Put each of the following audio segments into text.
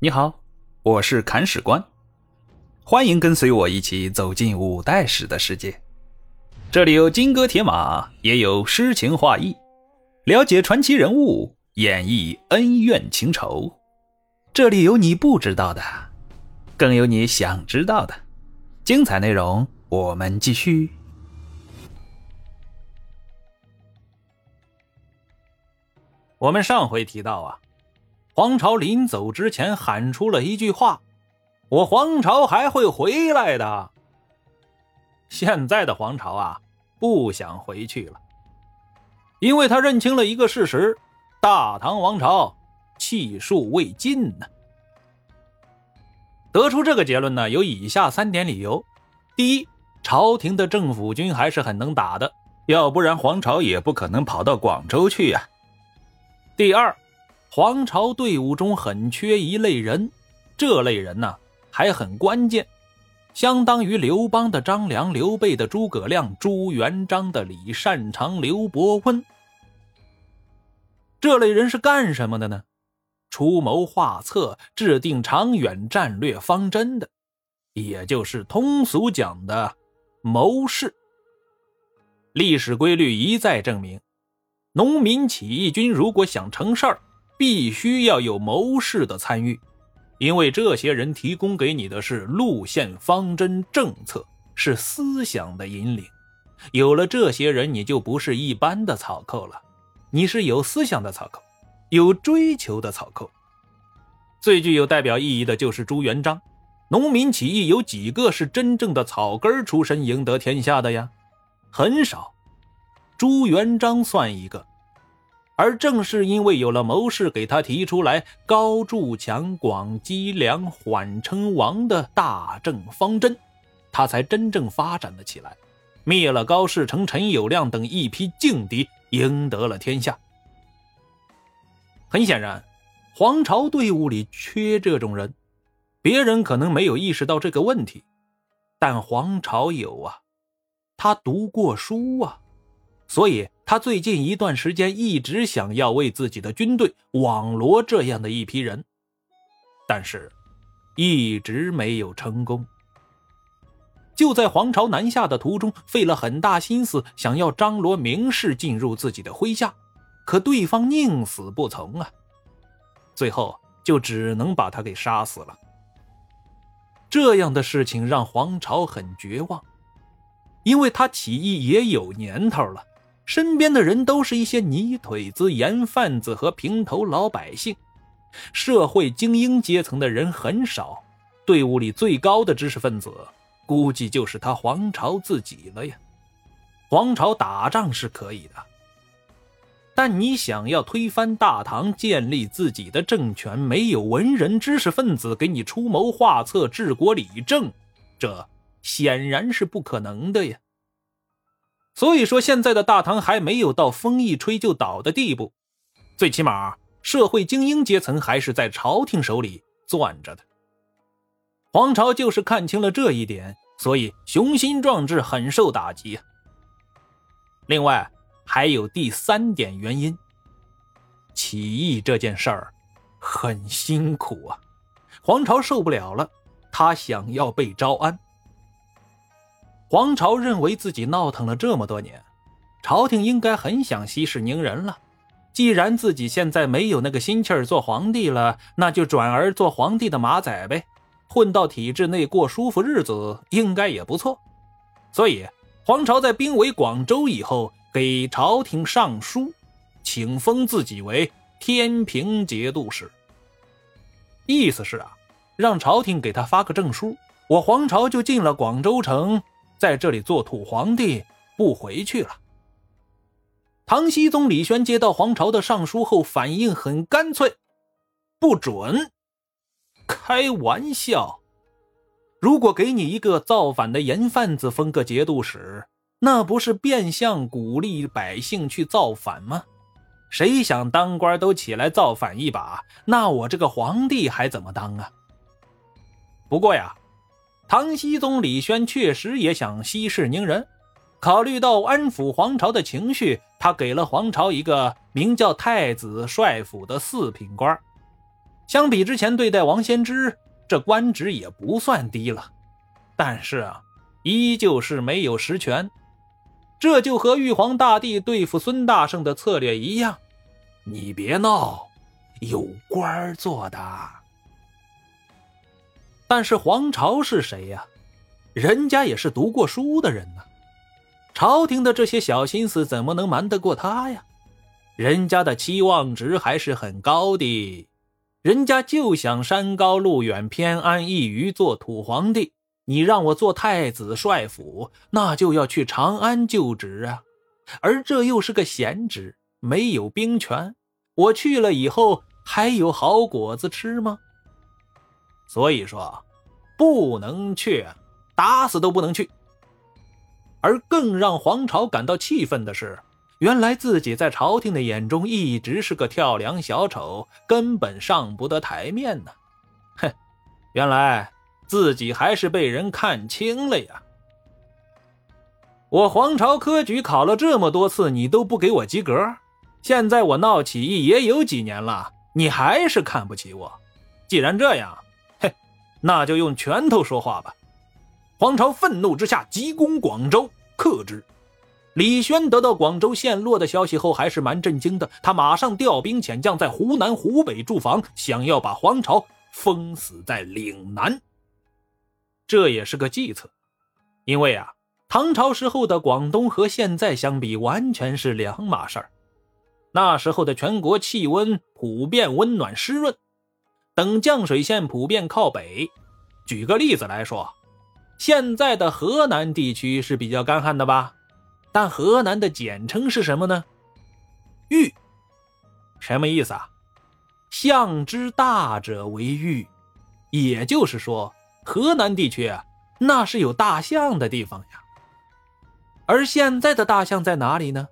你好，我是砍史官，欢迎跟随我一起走进五代史的世界。这里有金戈铁马，也有诗情画意，了解传奇人物，演绎恩怨情仇。这里有你不知道的，更有你想知道的。精彩内容，我们继续。我们上回提到啊。黄巢临走之前喊出了一句话：“我黄巢还会回来的。”现在的黄巢啊，不想回去了，因为他认清了一个事实：大唐王朝气数未尽呢。得出这个结论呢，有以下三点理由：第一，朝廷的政府军还是很能打的，要不然黄巢也不可能跑到广州去呀；第二。皇朝队伍中很缺一类人，这类人呢还很关键，相当于刘邦的张良、刘备的诸葛亮、朱元璋的李善长、刘伯温。这类人是干什么的呢？出谋划策、制定长远战略方针的，也就是通俗讲的谋士。历史规律一再证明，农民起义军如果想成事儿。必须要有谋士的参与，因为这些人提供给你的是路线、方针、政策，是思想的引领。有了这些人，你就不是一般的草寇了，你是有思想的草寇，有追求的草寇。最具有代表意义的就是朱元璋。农民起义有几个是真正的草根出身赢得天下的呀？很少，朱元璋算一个。而正是因为有了谋士给他提出来高筑墙、广积粮、缓称王的大政方针，他才真正发展了起来，灭了高士成、陈友谅等一批劲敌，赢得了天下。很显然，皇朝队伍里缺这种人，别人可能没有意识到这个问题，但皇朝有啊，他读过书啊。所以，他最近一段时间一直想要为自己的军队网罗这样的一批人，但是，一直没有成功。就在皇朝南下的途中，费了很大心思想要张罗名士进入自己的麾下，可对方宁死不从啊！最后就只能把他给杀死了。这样的事情让皇朝很绝望，因为他起义也有年头了。身边的人都是一些泥腿子、盐贩子和平头老百姓，社会精英阶层的人很少。队伍里最高的知识分子，估计就是他皇朝自己了呀。皇朝打仗是可以的，但你想要推翻大唐，建立自己的政权，没有文人知识分子给你出谋划策、治国理政，这显然是不可能的呀。所以说，现在的大唐还没有到风一吹就倒的地步，最起码社会精英阶层还是在朝廷手里攥着的。皇朝就是看清了这一点，所以雄心壮志很受打击。另外，还有第三点原因：起义这件事儿很辛苦啊，皇朝受不了了，他想要被招安。皇朝认为自己闹腾了这么多年，朝廷应该很想息事宁人了。既然自己现在没有那个心气儿做皇帝了，那就转而做皇帝的马仔呗，混到体制内过舒服日子，应该也不错。所以，皇朝在兵围广州以后，给朝廷上书，请封自己为天平节度使。意思是啊，让朝廷给他发个证书，我皇朝就进了广州城。在这里做土皇帝，不回去了。唐僖宗李轩接到皇朝的上书后，反应很干脆：“不准！开玩笑！如果给你一个造反的盐贩子封个节度使，那不是变相鼓励百姓去造反吗？谁想当官都起来造反一把，那我这个皇帝还怎么当啊？不过呀。”唐僖宗李轩确实也想息事宁人，考虑到安抚皇朝的情绪，他给了皇朝一个名叫太子帅府的四品官。相比之前对待王先知，这官职也不算低了，但是啊，依旧是没有实权。这就和玉皇大帝对付孙大圣的策略一样，你别闹，有官做的。但是黄巢是谁呀？人家也是读过书的人呢，朝廷的这些小心思怎么能瞒得过他呀？人家的期望值还是很高的，人家就想山高路远、偏安一隅做土皇帝。你让我做太子帅府，那就要去长安就职啊，而这又是个闲职，没有兵权。我去了以后还有好果子吃吗？所以说，不能去，打死都不能去。而更让黄巢感到气愤的是，原来自己在朝廷的眼中一直是个跳梁小丑，根本上不得台面呢。哼，原来。自己还是被人看清了呀！我皇朝科举考了这么多次，你都不给我及格。现在我闹起义也有几年了，你还是看不起我。既然这样，那就用拳头说话吧！皇朝愤怒之下急攻广州，克之。李轩得到广州陷落的消息后，还是蛮震惊的。他马上调兵遣将，在湖南、湖北驻防，想要把皇朝封死在岭南。这也是个计策，因为啊，唐朝时候的广东和现在相比完全是两码事儿。那时候的全国气温普遍温暖湿润，等降水线普遍靠北。举个例子来说，现在的河南地区是比较干旱的吧？但河南的简称是什么呢？豫，什么意思啊？象之大者为豫，也就是说。河南地区啊，那是有大象的地方呀。而现在的大象在哪里呢？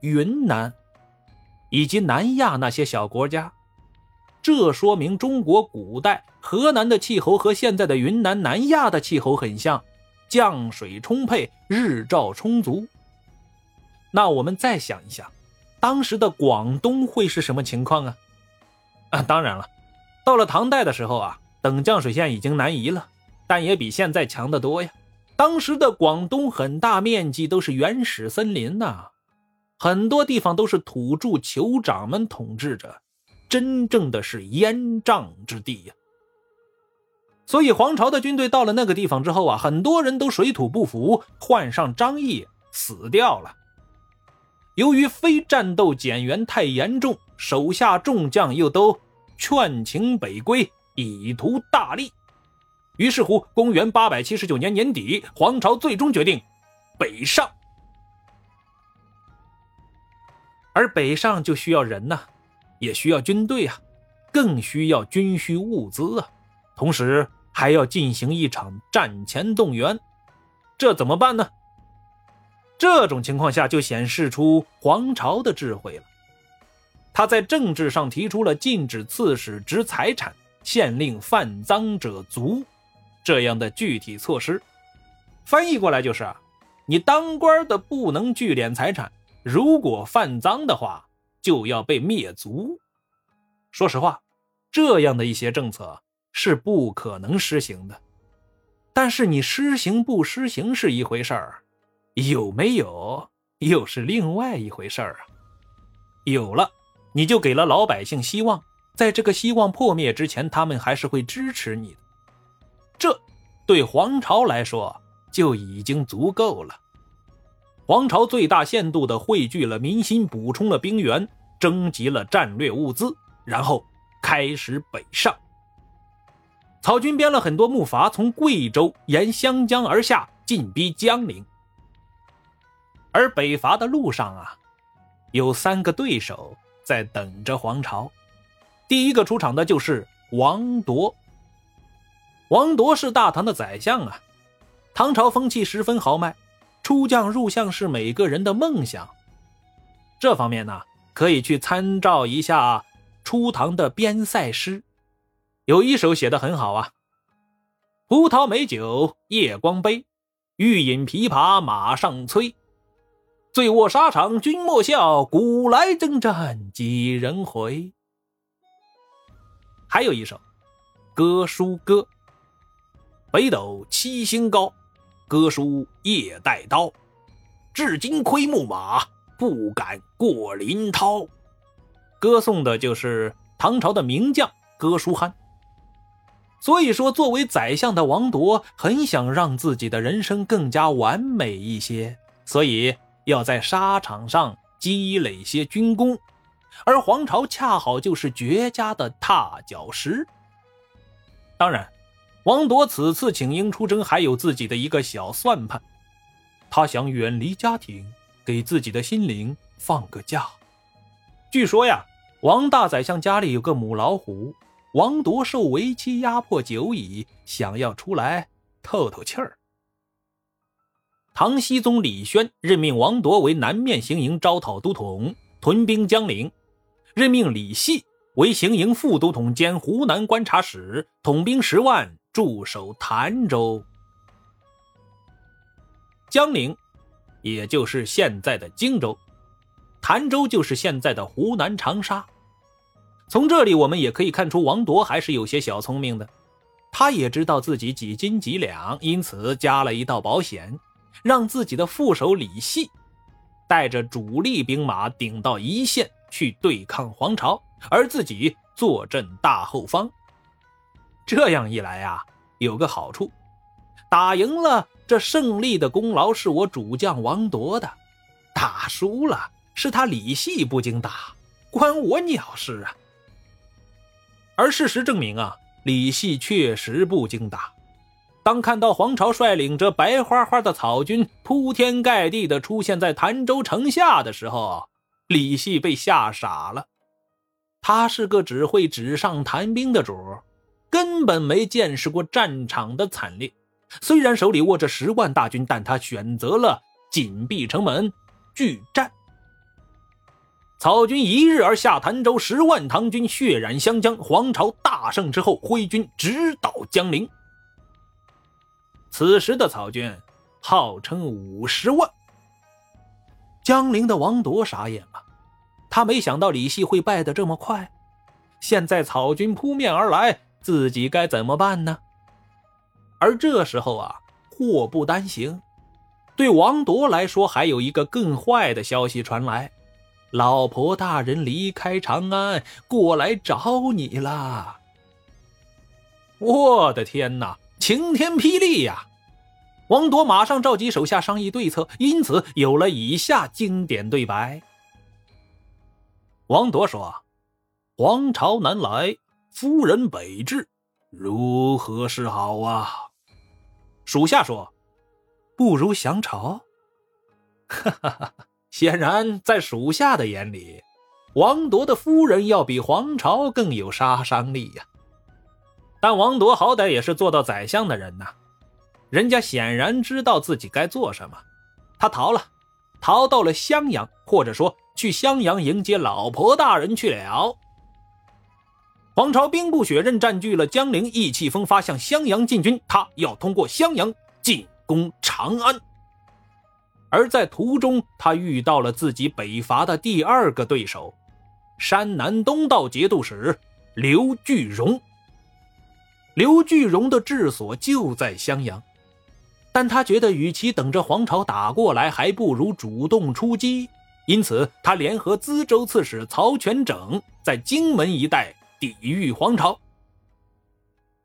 云南，以及南亚那些小国家。这说明中国古代河南的气候和现在的云南、南亚的气候很像，降水充沛，日照充足。那我们再想一想，当时的广东会是什么情况啊？啊，当然了，到了唐代的时候啊。等降水线已经南移了，但也比现在强得多呀。当时的广东很大面积都是原始森林呐，很多地方都是土著酋长们统治着，真正的是烟瘴之地呀。所以黄巢的军队到了那个地方之后啊，很多人都水土不服，患上张毅死掉了。由于非战斗减员太严重，手下众将又都劝请北归。以图大利，于是乎，公元八百七十九年年底，黄巢最终决定北上。而北上就需要人呐，也需要军队啊，更需要军需物资啊，同时还要进行一场战前动员，这怎么办呢？这种情况下就显示出黄巢的智慧了，他在政治上提出了禁止刺史执财产。限令犯赃者卒，这样的具体措施，翻译过来就是啊：你当官的不能聚敛财产，如果犯赃的话，就要被灭族。说实话，这样的一些政策是不可能实行的。但是你施行不施行是一回事儿，有没有又是另外一回事儿啊？有了，你就给了老百姓希望。在这个希望破灭之前，他们还是会支持你的。这对皇朝来说就已经足够了。皇朝最大限度地汇聚了民心，补充了兵源，征集了战略物资，然后开始北上。曹军编了很多木筏，从贵州沿湘江而下，进逼江陵。而北伐的路上啊，有三个对手在等着皇朝。第一个出场的就是王铎。王铎是大唐的宰相啊，唐朝风气十分豪迈，出将入相是每个人的梦想。这方面呢，可以去参照一下初唐的边塞诗，有一首写的很好啊：“葡萄美酒夜光杯，欲饮琵琶马上催。醉卧沙场君莫笑，古来征战几人回。”还有一首《歌书歌》：北斗七星高，歌书夜带刀，至今窥牧马，不敢过临涛。歌颂的就是唐朝的名将哥舒翰。所以说，作为宰相的王铎很想让自己的人生更加完美一些，所以要在沙场上积累些军功，而黄巢恰好就是绝佳的踏脚石。当然，王铎此次请缨出征还有自己的一个小算盘，他想远离家庭，给自己的心灵放个假。据说呀，王大宰相家里有个母老虎。王铎受为妻压迫久矣，想要出来透透气儿。唐僖宗李轩任命王铎为南面行营招讨都统，屯兵江陵；任命李系为行营副都统兼湖南观察使，统兵十万，驻守潭州。江陵，也就是现在的荆州；潭州就是现在的湖南长沙。从这里我们也可以看出，王铎还是有些小聪明的。他也知道自己几斤几两，因此加了一道保险，让自己的副手李系带着主力兵马顶到一线去对抗黄巢，而自己坐镇大后方。这样一来啊，有个好处：打赢了，这胜利的功劳是我主将王铎的；打输了，是他李系不经打，关我鸟事啊！而事实证明啊，李系确实不经打。当看到黄巢率领着白花花的草军铺天盖地的出现在潭州城下的时候，李系被吓傻了。他是个只会纸上谈兵的主，根本没见识过战场的惨烈。虽然手里握着十万大军，但他选择了紧闭城门，拒战。曹军一日而下潭州，十万唐军血染湘江。黄巢大胜之后，挥军直捣江陵。此时的曹军号称五十万。江陵的王铎傻眼了，他没想到李系会败得这么快。现在曹军扑面而来，自己该怎么办呢？而这时候啊，祸不单行，对王铎来说，还有一个更坏的消息传来。老婆大人离开长安，过来找你了。我的天哪，晴天霹雳呀！王铎马上召集手下商议对策，因此有了以下经典对白。王铎说：“皇朝南来，夫人北至，如何是好啊？”属下说：“不如降朝。”哈哈哈。显然，在属下的眼里，王铎的夫人要比黄巢更有杀伤力呀。但王铎好歹也是做到宰相的人呐，人家显然知道自己该做什么。他逃了，逃到了襄阳，或者说去襄阳迎接老婆大人去了。黄巢兵不血刃占据了江陵，意气风发向襄阳进军，他要通过襄阳进攻长安。而在途中，他遇到了自己北伐的第二个对手，山南东道节度使刘巨荣。刘巨荣的治所就在襄阳，但他觉得与其等着黄巢打过来，还不如主动出击。因此，他联合淄州刺史曹全整，在荆门一带抵御黄巢。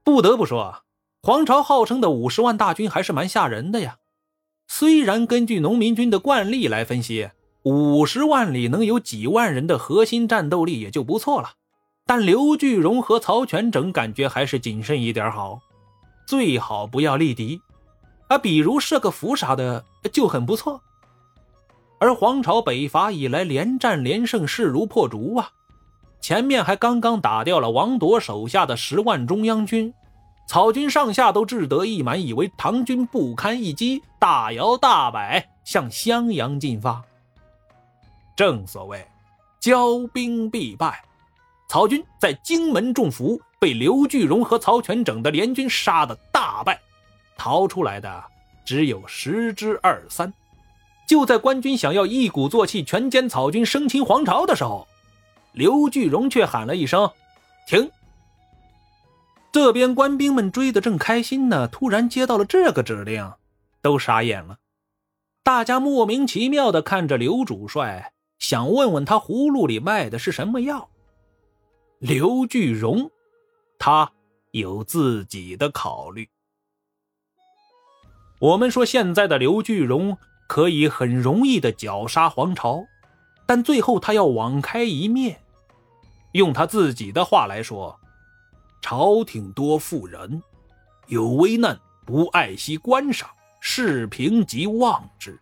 不得不说，黄巢号称的五十万大军还是蛮吓人的呀。虽然根据农民军的惯例来分析，五十万里能有几万人的核心战斗力也就不错了，但刘巨荣和曹全整感觉还是谨慎一点好，最好不要力敌，啊，比如设个伏啥的就很不错。而黄巢北伐以来连战连胜，势如破竹啊，前面还刚刚打掉了王铎手下的十万中央军。草军上下都志得意满，以为唐军不堪一击，大摇大摆向襄阳进发。正所谓骄兵必败，曹军在荆门中伏，被刘巨荣和曹全整的联军杀得大败，逃出来的只有十之二三。就在官军想要一鼓作气全歼曹军，生擒黄巢的时候，刘巨荣却喊了一声：“停！”这边官兵们追得正开心呢，突然接到了这个指令，都傻眼了。大家莫名其妙的看着刘主帅，想问问他葫芦里卖的是什么药。刘巨荣，他有自己的考虑。我们说现在的刘巨荣可以很容易的绞杀皇朝，但最后他要网开一面。用他自己的话来说。朝廷多富人，有危难不爱惜官赏，视平即忘之，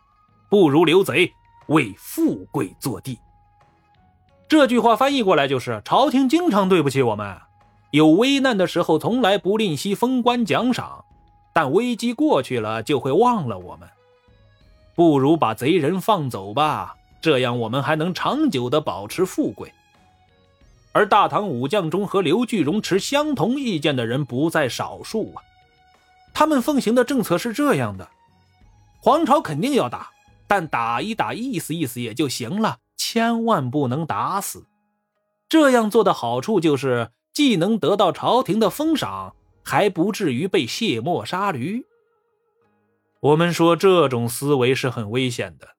不如刘贼为富贵坐地。这句话翻译过来就是：朝廷经常对不起我们，有危难的时候从来不吝惜封官奖赏，但危机过去了就会忘了我们。不如把贼人放走吧，这样我们还能长久的保持富贵。而大唐武将中和刘巨荣持相同意见的人不在少数啊。他们奉行的政策是这样的：皇朝肯定要打，但打一打，意思意思也就行了，千万不能打死。这样做的好处就是，既能得到朝廷的封赏，还不至于被卸磨杀驴。我们说这种思维是很危险的。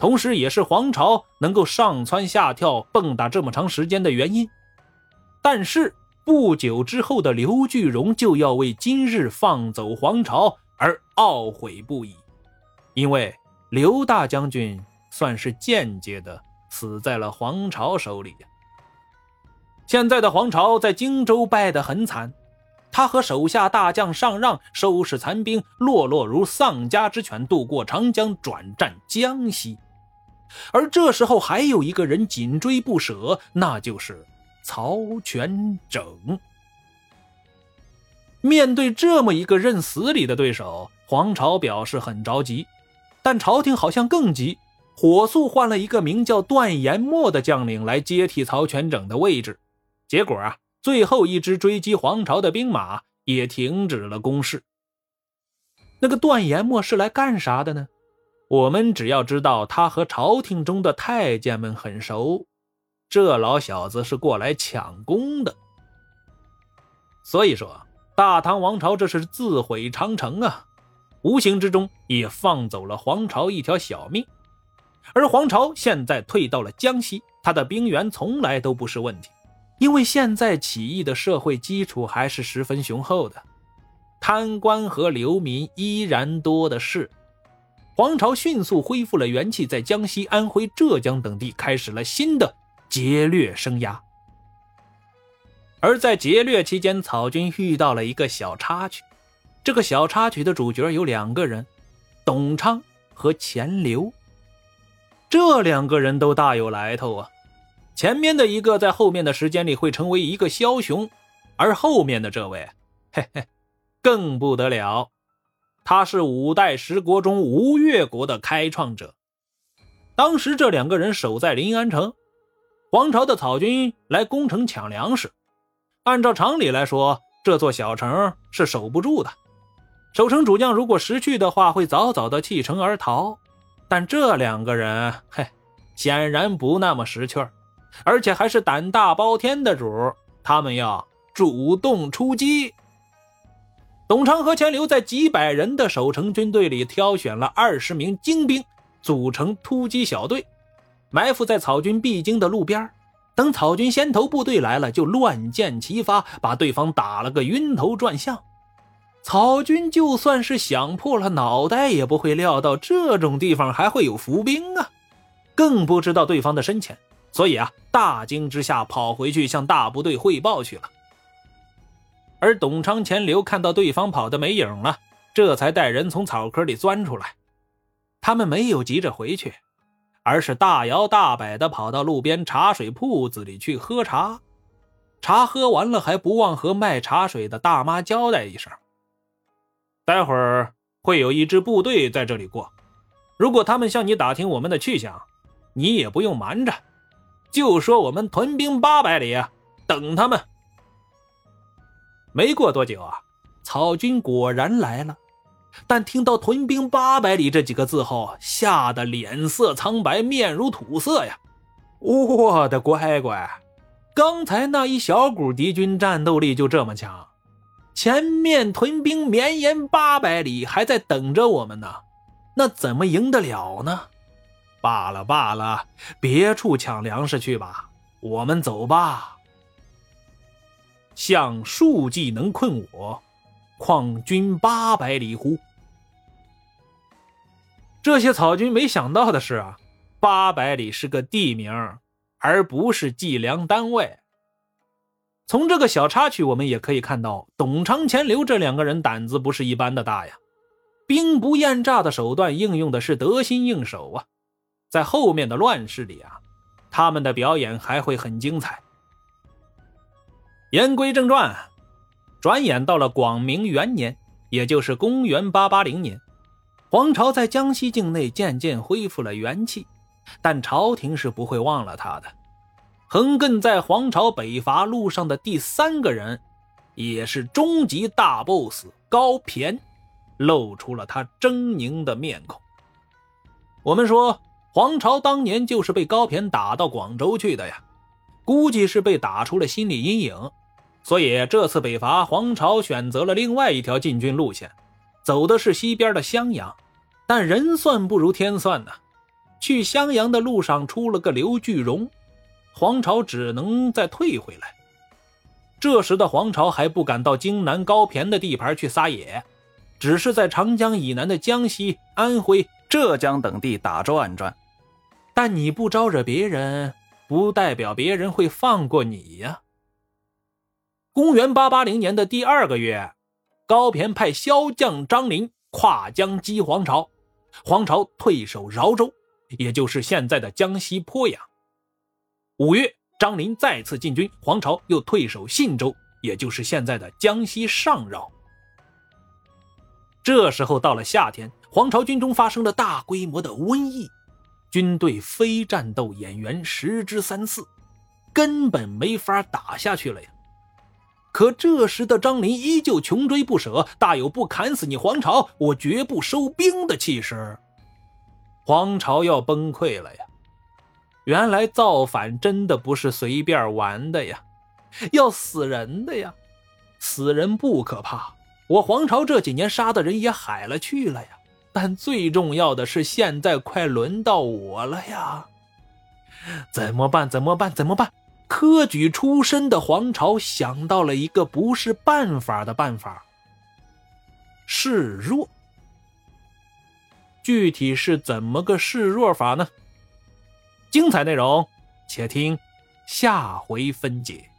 同时，也是皇朝能够上蹿下跳、蹦跶这么长时间的原因。但是，不久之后的刘巨荣就要为今日放走皇朝而懊悔不已，因为刘大将军算是间接的死在了皇朝手里。现在的皇朝在荆州败得很惨，他和手下大将上让收拾残兵，落落如丧家之犬，渡过长江，转战江西。而这时候还有一个人紧追不舍，那就是曹全整。面对这么一个认死理的对手，黄巢表示很着急，但朝廷好像更急，火速换了一个名叫段延墨的将领来接替曹全整的位置。结果啊，最后一支追击黄巢的兵马也停止了攻势。那个段延墨是来干啥的呢？我们只要知道他和朝廷中的太监们很熟，这老小子是过来抢功的。所以说，大唐王朝这是自毁长城啊，无形之中也放走了皇朝一条小命。而皇朝现在退到了江西，他的兵源从来都不是问题，因为现在起义的社会基础还是十分雄厚的，贪官和流民依然多的是。皇朝迅速恢复了元气，在江西、安徽、浙江等地开始了新的劫掠生涯。而在劫掠期间，草军遇到了一个小插曲。这个小插曲的主角有两个人：董昌和钱镠。这两个人都大有来头啊！前面的一个在后面的时间里会成为一个枭雄，而后面的这位，嘿嘿，更不得了。他是五代十国中吴越国的开创者。当时这两个人守在临安城，皇朝的草军来攻城抢粮食。按照常理来说，这座小城是守不住的。守城主将如果识趣的话，会早早的弃城而逃。但这两个人，嘿，显然不那么识趣儿，而且还是胆大包天的主。他们要主动出击。董昌和钱镠在几百人的守城军队里挑选了二十名精兵，组成突击小队，埋伏在草军必经的路边。等草军先头部队来了，就乱箭齐发，把对方打了个晕头转向。草军就算是想破了脑袋，也不会料到这种地方还会有伏兵啊，更不知道对方的深浅，所以啊，大惊之下跑回去向大部队汇报去了。而董昌、钱镠看到对方跑的没影了，这才带人从草坑里钻出来。他们没有急着回去，而是大摇大摆地跑到路边茶水铺子里去喝茶。茶喝完了，还不忘和卖茶水的大妈交代一声：“待会儿会有一支部队在这里过，如果他们向你打听我们的去向，你也不用瞒着，就说我们屯兵八百里，等他们。”没过多久啊，草军果然来了，但听到“屯兵八百里”这几个字后，吓得脸色苍白，面如土色呀！我的乖乖，刚才那一小股敌军战斗力就这么强，前面屯兵绵延八百里，还在等着我们呢，那怎么赢得了呢？罢了罢了，别处抢粮食去吧，我们走吧。像数计能困我，况军八百里乎？这些草军没想到的是啊，八百里是个地名，而不是计量单位。从这个小插曲，我们也可以看到，董长、钱刘这两个人胆子不是一般的大呀，兵不厌诈的手段应用的是得心应手啊。在后面的乱世里啊，他们的表演还会很精彩。言归正传，转眼到了广明元年，也就是公元八八零年，黄巢在江西境内渐渐恢复了元气，但朝廷是不会忘了他的。横亘在黄巢北伐路上的第三个人，也是终极大 BOSS 高骈，露出了他狰狞的面孔。我们说。黄巢当年就是被高骈打到广州去的呀，估计是被打出了心理阴影，所以这次北伐，黄巢选择了另外一条进军路线，走的是西边的襄阳。但人算不如天算呐，去襄阳的路上出了个刘巨荣，黄巢只能再退回来。这时的黄巢还不敢到荆南高骈的地盘去撒野，只是在长江以南的江西、安徽。浙江等地打转转，但你不招惹别人，不代表别人会放过你呀。公元八八零年的第二个月，高骈派骁将张林跨江击黄巢，黄巢退守饶州，也就是现在的江西鄱阳。五月，张林再次进军，黄巢又退守信州，也就是现在的江西上饶。这时候到了夏天。黄巢军中发生了大规模的瘟疫，军队非战斗演员十之三四，根本没法打下去了呀。可这时的张林依旧穷追不舍，大有不砍死你黄巢，我绝不收兵的气势。黄巢要崩溃了呀！原来造反真的不是随便玩的呀，要死人的呀！死人不可怕，我黄巢这几年杀的人也海了去了呀。但最重要的是，现在快轮到我了呀！怎么办？怎么办？怎么办？科举出身的黄巢想到了一个不是办法的办法——示弱。具体是怎么个示弱法呢？精彩内容，且听下回分解。